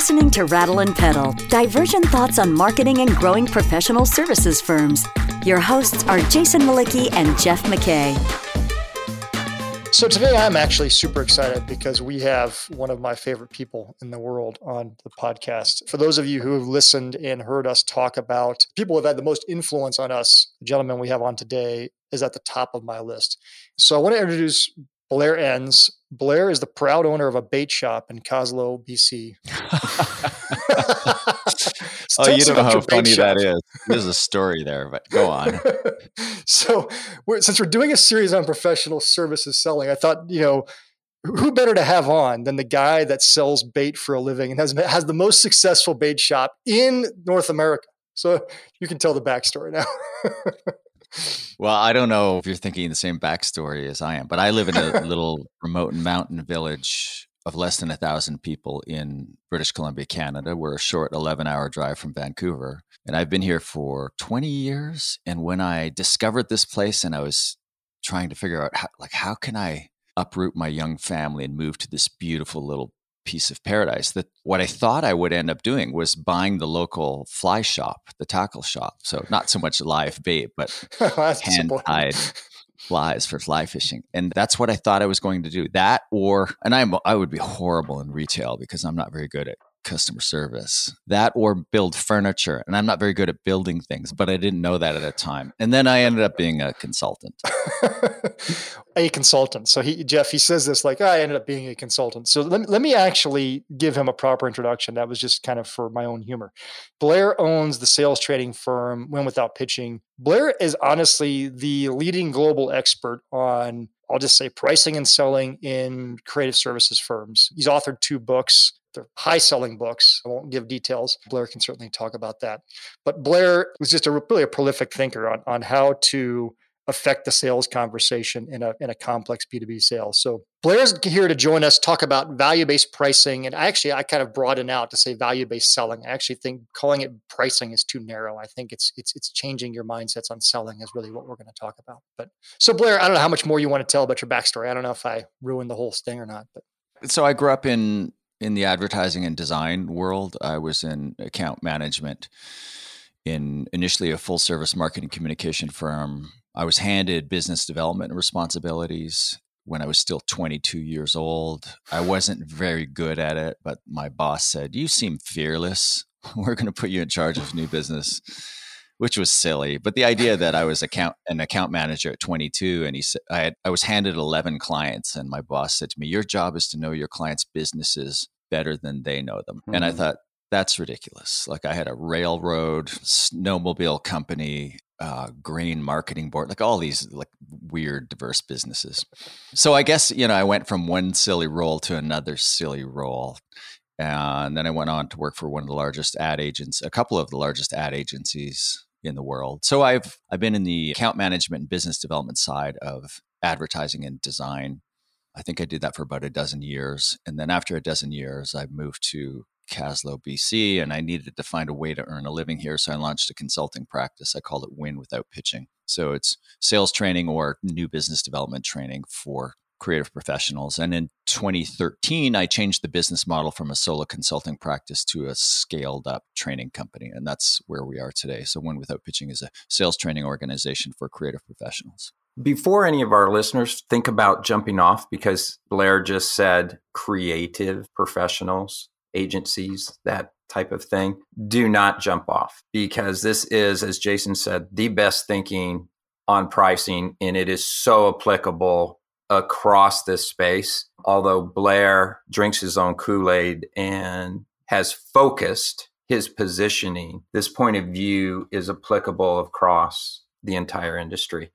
listening to Rattle and Pedal, divergent thoughts on marketing and growing professional services firms. Your hosts are Jason Mlicki and Jeff McKay. So today I'm actually super excited because we have one of my favorite people in the world on the podcast. For those of you who have listened and heard us talk about people who have had the most influence on us, the gentleman we have on today is at the top of my list. So I want to introduce Blair Enns. Blair is the proud owner of a bait shop in Kaslo, BC. oh, you don't know how funny that is. There's a story there, but go on. so, we're, since we're doing a series on professional services selling, I thought, you know, who better to have on than the guy that sells bait for a living and has has the most successful bait shop in North America? So you can tell the backstory now. Well, I don't know if you're thinking the same backstory as I am, but I live in a little remote mountain village of less than a thousand people in British Columbia, Canada. We're a short 11 hour drive from Vancouver. And I've been here for 20 years. And when I discovered this place and I was trying to figure out how, like, how can I uproot my young family and move to this beautiful little piece of paradise that what I thought I would end up doing was buying the local fly shop, the tackle shop. So not so much live bait, but hand tied flies for fly fishing. And that's what I thought I was going to do. That or and I'm I would be horrible in retail because I'm not very good at customer service. That or build furniture. And I'm not very good at building things, but I didn't know that at a time. And then I ended up being a consultant. a consultant. So he Jeff, he says this like, oh, I ended up being a consultant. So let, let me actually give him a proper introduction. That was just kind of for my own humor. Blair owns the sales trading firm Win Without Pitching. Blair is honestly the leading global expert on I'll just say pricing and selling in creative services firms. He's authored two books. They're high selling books. I won't give details. Blair can certainly talk about that. But Blair was just a really a prolific thinker on, on how to affect the sales conversation in a, in a complex B2B sale. So Blair's here to join us, talk about value-based pricing. And actually, I kind of broaden out to say value-based selling. I actually think calling it pricing is too narrow. I think it's it's it's changing your mindsets on selling is really what we're going to talk about. But so Blair, I don't know how much more you want to tell about your backstory. I don't know if I ruined the whole thing or not, but so I grew up in in the advertising and design world. I was in account management in initially a full service marketing communication firm. I was handed business development responsibilities when I was still 22 years old. I wasn't very good at it, but my boss said, You seem fearless. We're going to put you in charge of new business which was silly. But the idea that I was account an account manager at 22, and he said I had, I was handed 11 clients, and my boss said to me, "Your job is to know your clients' businesses better than they know them." Mm-hmm. And I hmm. thought that's ridiculous. Like I had a railroad, snowmobile company, uh, grain marketing board, like all these like weird, diverse businesses. So I guess you know I went from one silly role to another silly role, and then I went on to work for one of the largest ad agents, a couple of the largest ad agencies in the world. So I've I've been in the account management and business development side of advertising and design. I think I did that for about a dozen years. And then after a dozen years, I moved to Kaslo, BC, and I needed to find a way to earn a living here. So I launched a consulting practice. I called it Win Without Pitching. So it's sales training or new business development training for creative professionals. And in 2013, I changed the business model from a solo consulting practice to a scaled up training company. And that's where we are today. So, Win Without Pitching is a sales training organization for creative professionals. Before any of our listeners think about jumping off, because Blair just said creative professionals, agencies, that type of thing, do not jump off because this is, as Jason said, the best thinking on pricing and it is so applicable across this space. Although Blair drinks his own Kool Aid and has focused his positioning, this point of view is applicable across the entire industry.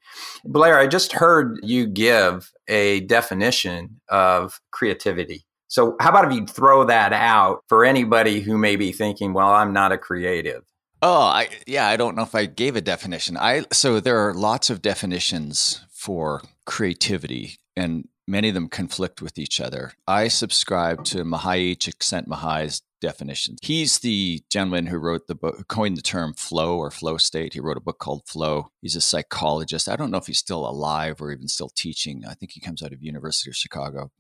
Blair, I just heard you give a definition of creativity. So, how about if you throw that out for anybody who may be thinking, well, I'm not a creative? Oh, I, yeah, I don't know if I gave a definition. I so there are lots of definitions for creativity and many of them conflict with each other. I subscribe to Mihaly Csikszentmihalyi's definition. He's the gentleman who wrote the book, coined the term flow or flow state. He wrote a book called Flow. He's a psychologist. I don't know if he's still alive or even still teaching. I think he comes out of University of Chicago.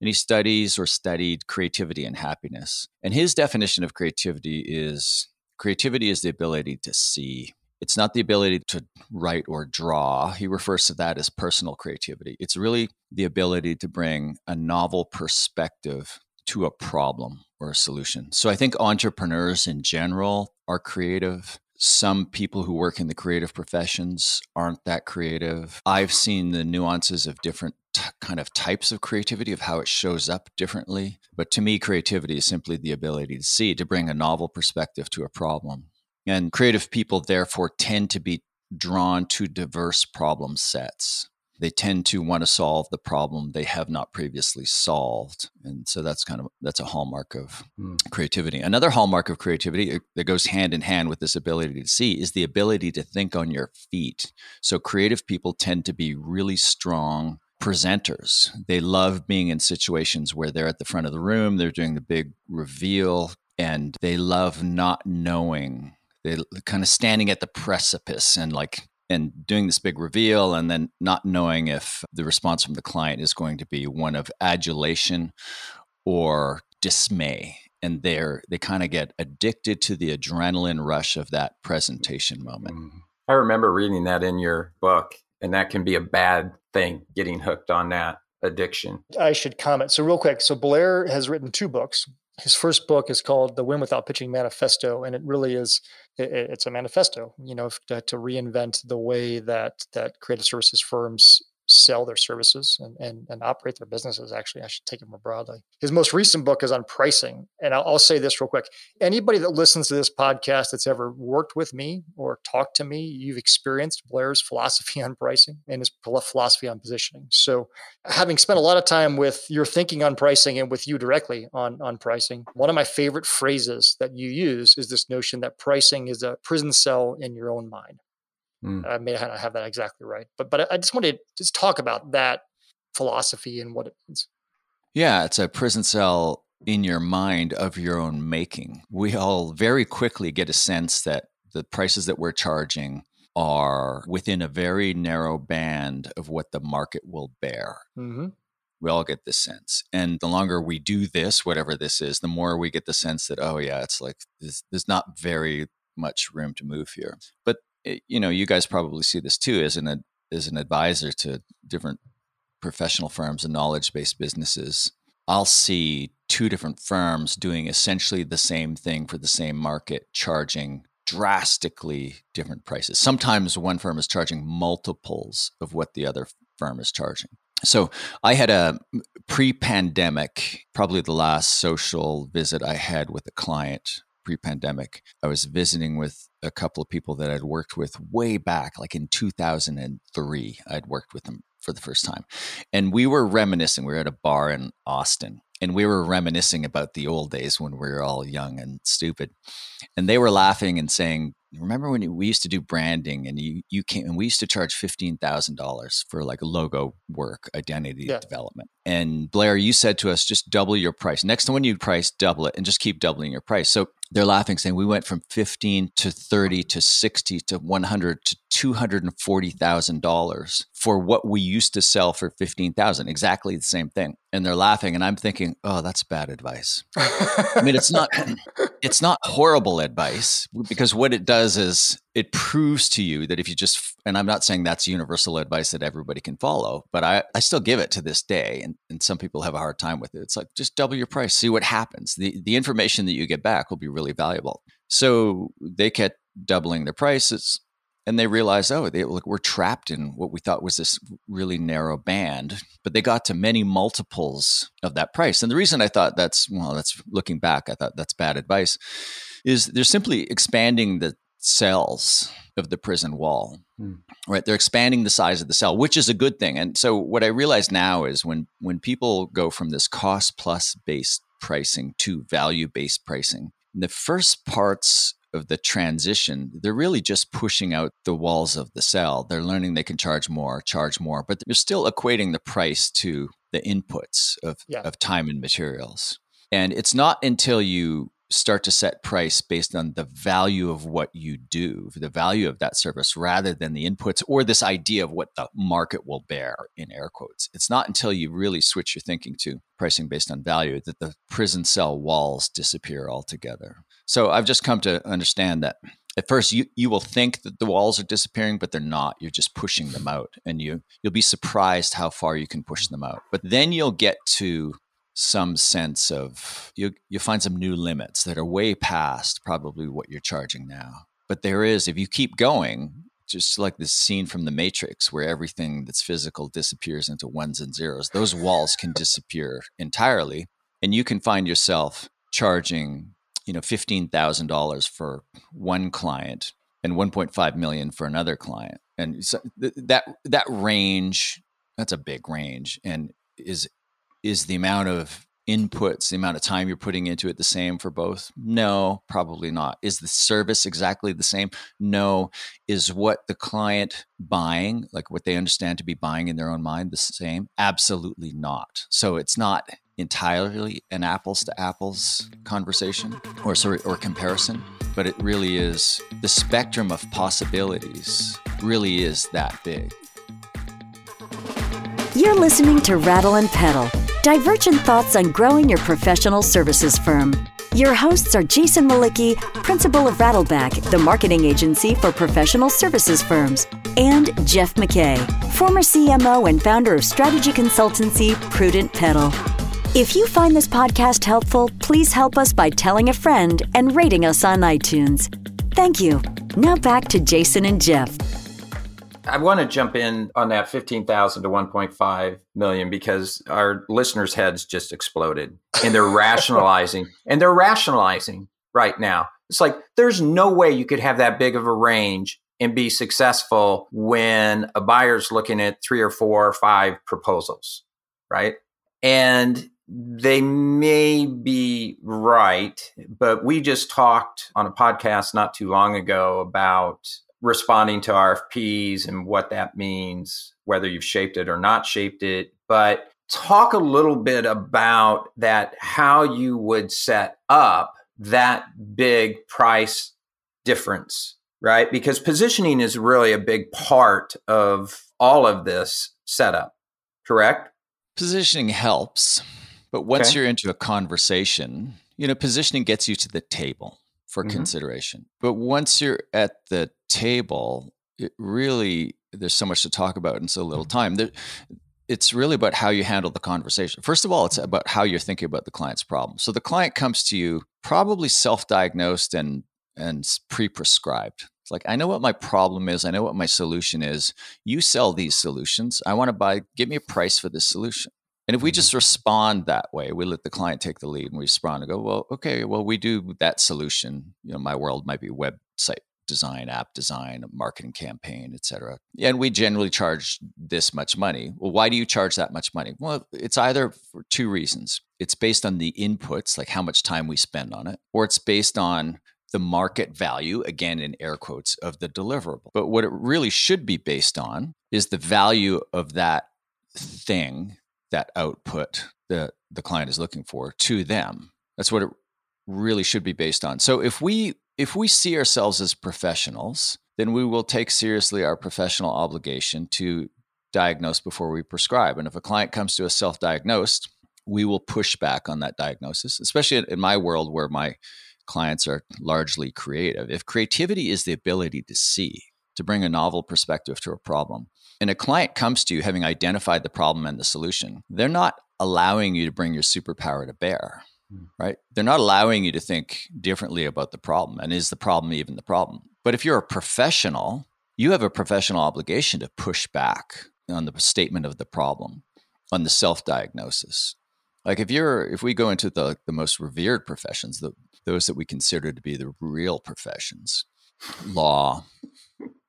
and he studies or studied creativity and happiness. And his definition of creativity is creativity is the ability to see. It's not the ability to write or draw. He refers to that as personal creativity. It's really the ability to bring a novel perspective to a problem or a solution. So I think entrepreneurs in general are creative. Some people who work in the creative professions aren't that creative. I've seen the nuances of different t- kind of types of creativity, of how it shows up differently. But to me, creativity is simply the ability to see, to bring a novel perspective to a problem. And creative people, therefore, tend to be drawn to diverse problem sets. They tend to want to solve the problem they have not previously solved. And so that's kind of that's a hallmark of mm. creativity. Another hallmark of creativity that goes hand in hand with this ability to see is the ability to think on your feet. So creative people tend to be really strong presenters. They love being in situations where they're at the front of the room they're doing the big reveal and they love not knowing they kind of standing at the precipice and like and doing this big reveal and then not knowing if the response from the client is going to be one of adulation or dismay. And they're they kind of get addicted to the adrenaline rush of that presentation moment. Mm. i remember reading that in your book and that can be a bad thing getting hooked on that addiction. I should comment. So real quick so blair has written two books his first book is called the win without pitching manifesto and it really is it, it's a manifesto you know to, to, reinvent the way that that creative services firms sell their services and, and, and operate their businesses. Actually, I should take it more broadly. His most recent book is on pricing. And I'll, I'll, say this real quick. Anybody that listens to this podcast that's ever worked with me or talked to me, you've experienced Blair's philosophy on pricing and his philosophy on positioning. So having spent a lot of time with your thinking on pricing and with you directly on, on pricing, one of my favorite phrases that you use is this notion that pricing is a prison cell in your own mind. Mm. I may not have that exactly right, but but I just wanted to just talk about that philosophy and what it means. Yeah, it's a prison cell in your mind of your own making. We all very quickly get a sense that the prices that we're charging are within a very narrow band of what the market will bear. Mm-hmm. We all get this sense. And the longer we do this, whatever this is, the more we get the sense that, oh, yeah, it's like there's, there's not very much room to move here. But Eh, you know, you guys probably see this too as an as an advisor to different professional firms and knowledge based businesses. I'll see two different firms doing essentially the same thing for the same market, charging drastically different prices. Sometimes one firm is charging multiples of what the other firm is charging. So I had a pre pandemic, probably the last social visit I had with a client pre pandemic. I was visiting with a couple of people that I'd worked with way back, like in 2003. I'd worked with them for the first time. And we were reminiscing. We were at a bar in Austin and we were reminiscing about the old days when we were all young and stupid. And they were laughing and saying, remember when we used to do branding and you you came and we used to charge fifteen thousand dollars for like logo work, identity yeah. development. And Blair, you said to us, just double your price. Next time when you price, double it and just keep doubling your price. So they're laughing, saying we went from fifteen to thirty to sixty to one hundred to two hundred and forty thousand dollars for what we used to sell for fifteen thousand. Exactly the same thing. And they're laughing, and I'm thinking, oh, that's bad advice. I mean, it's not it's not horrible advice because what it does is it proves to you that if you just and i'm not saying that's universal advice that everybody can follow but i, I still give it to this day and, and some people have a hard time with it. It's like just double your price see what happens. The, the information that you get back will be really valuable. So they kept doubling their prices and they realized, oh, they look, we're trapped in what we thought was this really narrow band, but they got to many multiples of that price. And the reason I thought that's well, that's looking back, I thought that's bad advice, is they're simply expanding the cells of the prison wall. Hmm. Right, they're expanding the size of the cell, which is a good thing. And so what I realize now is when when people go from this cost plus based pricing to value based pricing, the first parts of the transition, they're really just pushing out the walls of the cell. They're learning they can charge more, charge more, but they're still equating the price to the inputs of, yeah. of time and materials. And it's not until you start to set price based on the value of what you do, the value of that service, rather than the inputs or this idea of what the market will bear in air quotes. It's not until you really switch your thinking to pricing based on value that the prison cell walls disappear altogether. So I've just come to understand that at first you, you will think that the walls are disappearing but they're not. You're just pushing them out and you you'll be surprised how far you can push them out. But then you'll get to some sense of you you find some new limits that are way past probably what you're charging now. But there is if you keep going just like this scene from the matrix where everything that's physical disappears into ones and zeros those walls can disappear entirely and you can find yourself charging you know $15,000 for one client and 1.5 million for another client and so th- that that range that's a big range and is is the amount of inputs, the amount of time you're putting into it the same for both? No, probably not. Is the service exactly the same? No. Is what the client buying, like what they understand to be buying in their own mind, the same? Absolutely not. So it's not entirely an apples to apples conversation or sorry or comparison, but it really is the spectrum of possibilities really is that big. You're listening to Rattle and Pedal divergent thoughts on growing your professional services firm. Your hosts are Jason Mlicki, principal of Rattleback, the marketing agency for professional services firms, and Jeff McKay, former CMO and founder of strategy consultancy Prudent Pedal. If you find this podcast helpful, please help us by telling a friend and rating us on iTunes. Thank you. Now back to Jason and Jeff. I want to jump in on that 15,000 to 1.5 million because our listeners' heads just exploded and they're rationalizing and they're rationalizing right now. It's like there's no way you could have that big of a range and be successful when a buyer's looking at three or four or five proposals, right? And they may be right, but we just talked on a podcast not too long ago about responding to RFPs and what that means, whether you've shaped it or not shaped it. But talk a little bit about that, how you would set up that big price difference, right? Because positioning is really a big part of all of this setup, correct? Positioning helps. But once okay. you're into a conversation, you know, positioning gets you to the table for mm-hmm. consideration. But once you're at the table, it really there's so much to talk about in so little time. There, it's really about how you handle the conversation. First of all, it's about how you're thinking about the client's problem. So the client comes to you probably self-diagnosed and and pre-prescribed. It's like I know what my problem is. I know what my solution is. You sell these solutions. I want to buy. Give me a price for this solution. And if we mm-hmm. just respond that way, we let the client take the lead and we respond and go, well, okay, well, we do that solution. You know, my world might be website design, app design, marketing campaign, et cetera. And we generally charge this much money. Well, why do you charge that much money? Well, it's either for two reasons. It's based on the inputs, like how much time we spend on it, or it's based on the market value, again in air quotes, of the deliverable. But what it really should be based on is the value of that thing that output that the client is looking for to them. That's what it really should be based on. So if we if we see ourselves as professionals, then we will take seriously our professional obligation to diagnose before we prescribe. And if a client comes to us self-diagnosed, we will push back on that diagnosis, especially in my world where my clients are largely creative. If creativity is the ability to see, to bring a novel perspective to a problem, and a client comes to you having identified the problem and the solution, they're not allowing you to bring your superpower to bear, hmm. right? They're not allowing you to think differently about the problem. And is the problem even the problem? But if you're a professional, you have a professional obligation to push back on the statement of the problem, on the self diagnosis. Like if you're, if we go into the, the most revered professions, the, those that we consider to be the real professions, law,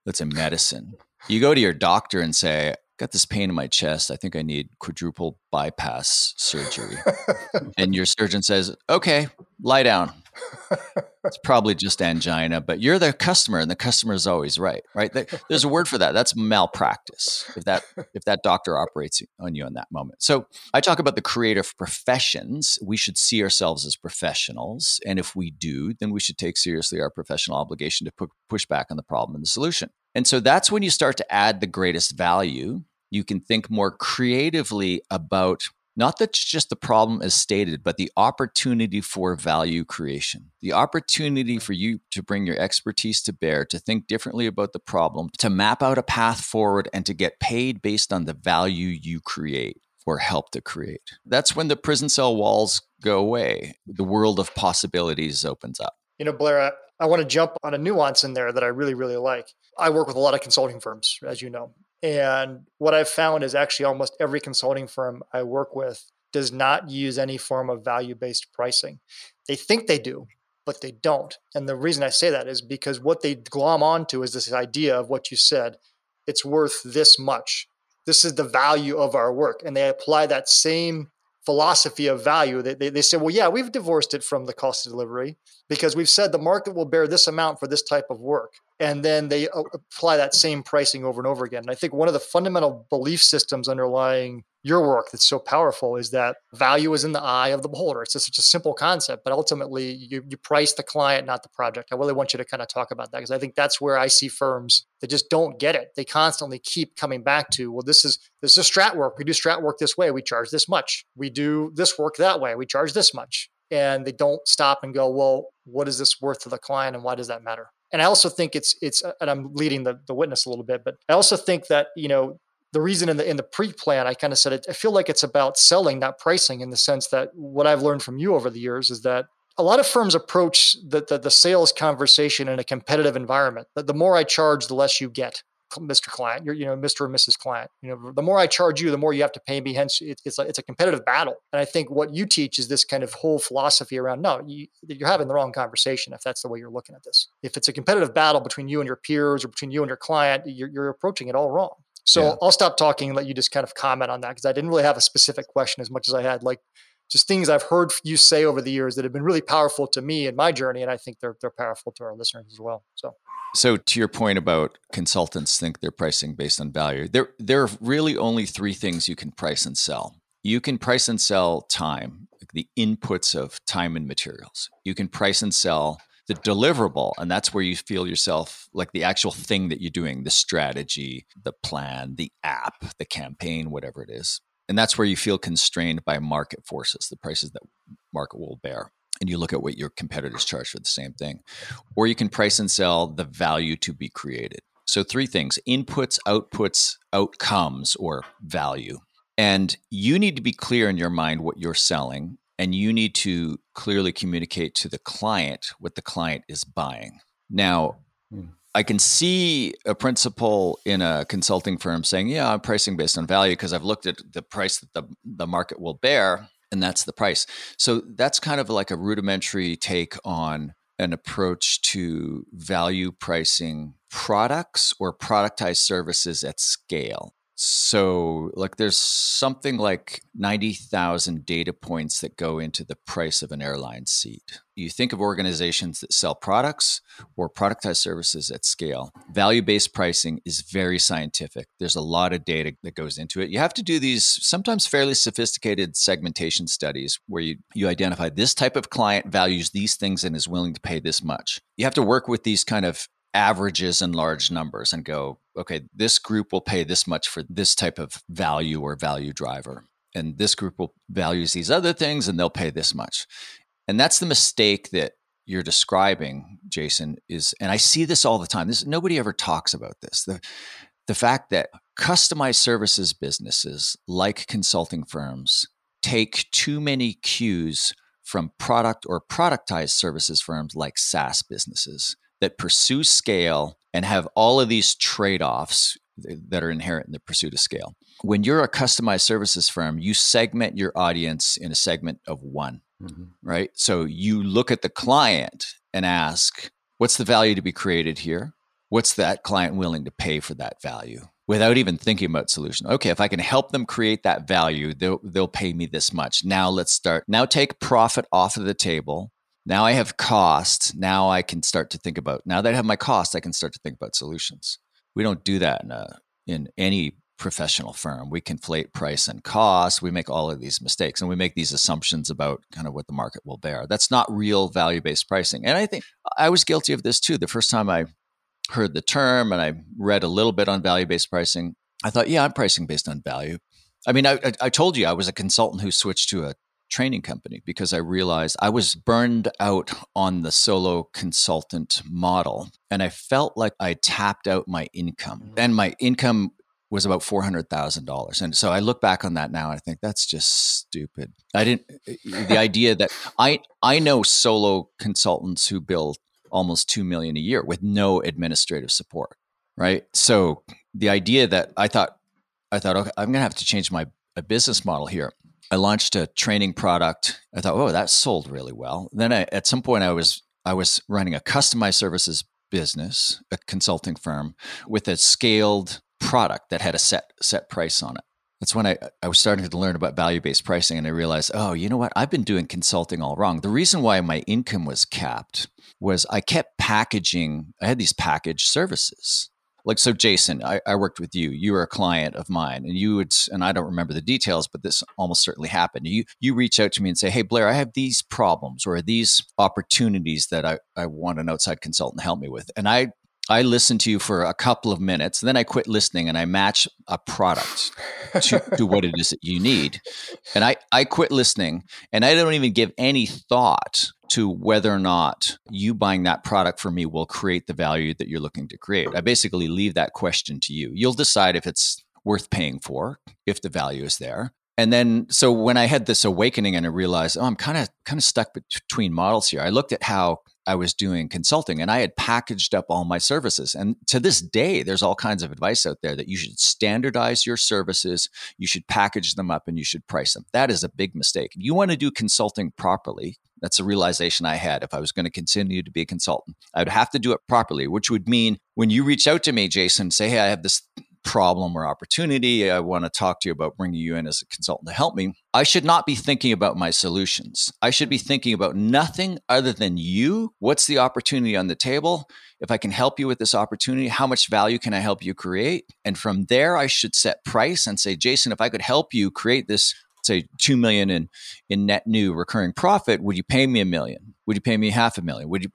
let's say medicine, you go to your doctor and say, "I got this pain in my chest. I think I need quadruple bypass surgery. and your surgeon says, okay, lie down. it's probably just angina, but you're the customer and the customer is always right, right? There's a word for that. That's malpractice. If that if that doctor operates on you in that moment. So I talk about the creative professions. We should see ourselves as professionals, and if we do, then we should take seriously our professional obligation to pu- push back on the problem and the solution. And so that's when you start to add the greatest value. You can think more creatively about not that just the problem as stated, but the opportunity for value creation, the opportunity for you to bring your expertise to bear, to think differently about the problem, to map out a path forward, and to get paid based on the value you create or help to create. That's when the prison cell walls go away. The world of possibilities opens up. You know, Blair, I, I want to jump on a nuance in there that I really, really like. I work with a lot of consulting firms, as you know, and what I've found is actually almost every consulting firm I work with does not use any form of value based pricing. They think they do, but they don't. And the reason I say that is because what they glom onto is this idea of what you said it's worth this much. This is the value of our work. And they apply that same philosophy of value. They, they, they say, well, yeah, we've divorced it from the cost of delivery because we've said the market will bear this amount for this type of work and then they uh, apply that same pricing over and over again. And I think one of the fundamental belief systems underlying your work that's so powerful is that value is in the eye of the beholder. It's just such a simple concept, but ultimately you, you price the client, not the project. I really want you to kind of talk about that because I think that's where I see firms that just don't get it. They constantly keep coming back to, well, this is this is strat work. We do strat work this way. We charge this much. We do this work that way. We charge this much. And they don't stop and go, well, what is this worth to the client and why does that matter? And I also think it's it's and I'm leading the, the witness a little bit, but I also think that, you know, the reason in the in the pre-plan I kind of said it, I feel like it's about selling, not pricing, in the sense that what I've learned from you over the years is that a lot of firms approach the, the, the sales conversation in a competitive environment. The, the more I charge, the less you get. Mr. Client, you're, you know, Mr. and Mrs. Client. You know, the more I charge you, the more you have to pay me. Hence, it, it's a, it's a competitive battle. And I think what you teach is this kind of whole philosophy around no, you, you're having the wrong conversation if that's the way you're looking at this. If it's a competitive battle between you and your peers or between you and your client, you're, you're approaching it all wrong. So yeah. I'll stop talking and let you just kind of comment on that because I didn't really have a specific question as much as I had like just things I've heard you say over the years that have been really powerful to me in my journey, and I think they're they're powerful to our listeners as well. So so to your point about consultants think they're pricing based on value, there there are really only three things you can price and sell. You can price and sell time, like the inputs of time and materials. You can price and sell the deliverable, and that's where you feel yourself like the actual thing that you're doing, the strategy, the plan, the app, the campaign, whatever it is. And that's where you feel constrained by market forces, the prices that market will bear and you look at what your competitors charge for the same thing. Or you can price and sell the value to be created. So, three things inputs, outputs, outcomes, or value. And you need to be clear in your mind what you're selling, and you need to clearly communicate to the client what the client is buying. Now, hmm. I can see a principal in a consulting firm saying, Yeah, I'm pricing based on value because I've looked at the price that the, the market will bear and that's the price. So that's kind of like a rudimentary take on an approach to value pricing products or productized services at scale. So, like, there's something like 90,000 data points that go into the price of an airline seat. You think of organizations that sell products or productized services at scale. Value based pricing is very scientific. There's a lot of data that goes into it. You have to do these sometimes fairly sophisticated segmentation studies where you, you identify this type of client values these things and is willing to pay this much. You have to work with these kind of averages and large numbers and go, okay, this group will pay this much for this type of value or value driver. And this group will values these other things and they'll pay this much. And that's the mistake that you're describing, Jason, is and I see this all the time. This nobody ever talks about this. The the fact that customized services businesses like consulting firms take too many cues from product or productized services firms like SaaS businesses that pursue scale and have all of these trade offs that are inherent in the pursuit of scale. When you're a customized services firm, you segment your audience in a segment of one, mm-hmm. right? So you look at the client and ask, what's the value to be created here? What's that client willing to pay for that value? Without even thinking about solution. Okay, if I can help them create that value, they'll, they'll pay me this much. Now let's start. Now take profit off of the table Now I have cost. Now I can start to think about, now that I have my cost, I can start to think about solutions. We don't do that in, a, in any professional firm. We conflate price and cost. We make all of these mistakes and we make these assumptions about kind of what the market will bear. That's not real value based pricing. And I think I was guilty of this too. The first time I heard the term and I read a little bit on value based pricing, I thought, yeah, I'm pricing based on value. I mean, I, I, told you I was a consultant who switched to a training company because I realized I was burned out on the solo consultant model and I felt like I tapped out my income. Mm-hmm. And my income was about $400,000. And so I look back on that now and I think that's just stupid. I didn't the idea that I I know solo consultants who bill almost 2 million a year with no administrative support, right? So the idea that I thought I thought okay, I'm going to have to change my business model here. I launched a training product. I thought, "Oh, that sold really well." Then I, at some point I was I was running a customized services business, a consulting firm with a scaled product that had a set set price on it. That's when I, I was starting to learn about value based pricing and I realized, oh, you know what? I've been doing consulting all wrong. The reason why my income was capped was I kept packaging, I had these packaged services. Like, so Jason, I, I worked with you. You were a client of mine, and you would, and I don't remember the details, but this almost certainly happened. You you reach out to me and say, Hey, Blair, I have these problems or these opportunities that I, I want an outside consultant to help me with. And I I listen to you for a couple of minutes, then I quit listening and I match a product to, to, what it is that you need. And I, I quit listening and I don't even give any thought to whether or not you buying that product for me will create the value that you're looking to create. I basically leave that question to you. You'll decide if it's worth paying for, if the value is there. And then so when I had this awakening and I realized, oh, I'm kind of kind of stuck between models here. I looked at how I was doing consulting and I had packaged up all my services. And to this day, there's all kinds of advice out there that you should standardize your services, you should package them up, and you should price them. That is a big mistake. If you want to do consulting properly, that's a realization I had. If I was going to continue to be a consultant, I would have to do it properly, which would mean when you reach out to me, Jason, say, Hey, I have this problem or opportunity. I want to talk to you about bringing you in as a consultant to help me. I should not be thinking about my solutions. I should be thinking about nothing other than you. What's the opportunity on the table? If I can help you with this opportunity, how much value can I help you create? And from there, I should set price and say, Jason, if I could help you create this say 2 million in in net new recurring profit would you pay me a million would you pay me half a million would you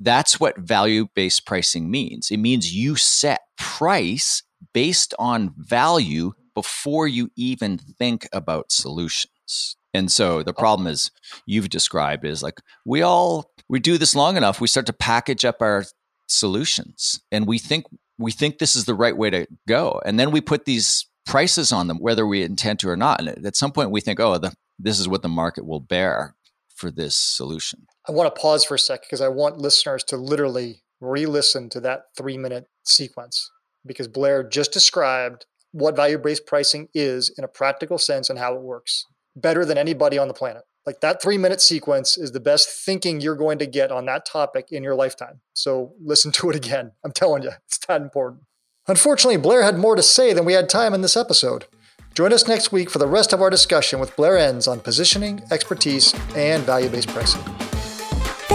that's what value based pricing means it means you set price based on value before you even think about solutions. And so the oh. problem is you've described is like we all we do this long enough, we start to package up our solutions and we think we think this is the right way to go. And then we put these prices on them, whether we intend to or not. And at some point we think, oh, the, this is what the market will bear for this solution. I want to pause for a second because I want listeners to literally re listen to that three minute sequence because Blair just described what value based pricing is in a practical sense and how it works better than anybody on the planet. Like that three minute sequence is the best thinking you're going to get on that topic in your lifetime. So listen to it again. I'm telling you, it's that important. Unfortunately, Blair had more to say than we had time in this episode. Join us next week for the rest of our discussion with Blair Enns on positioning, expertise, and value based pricing.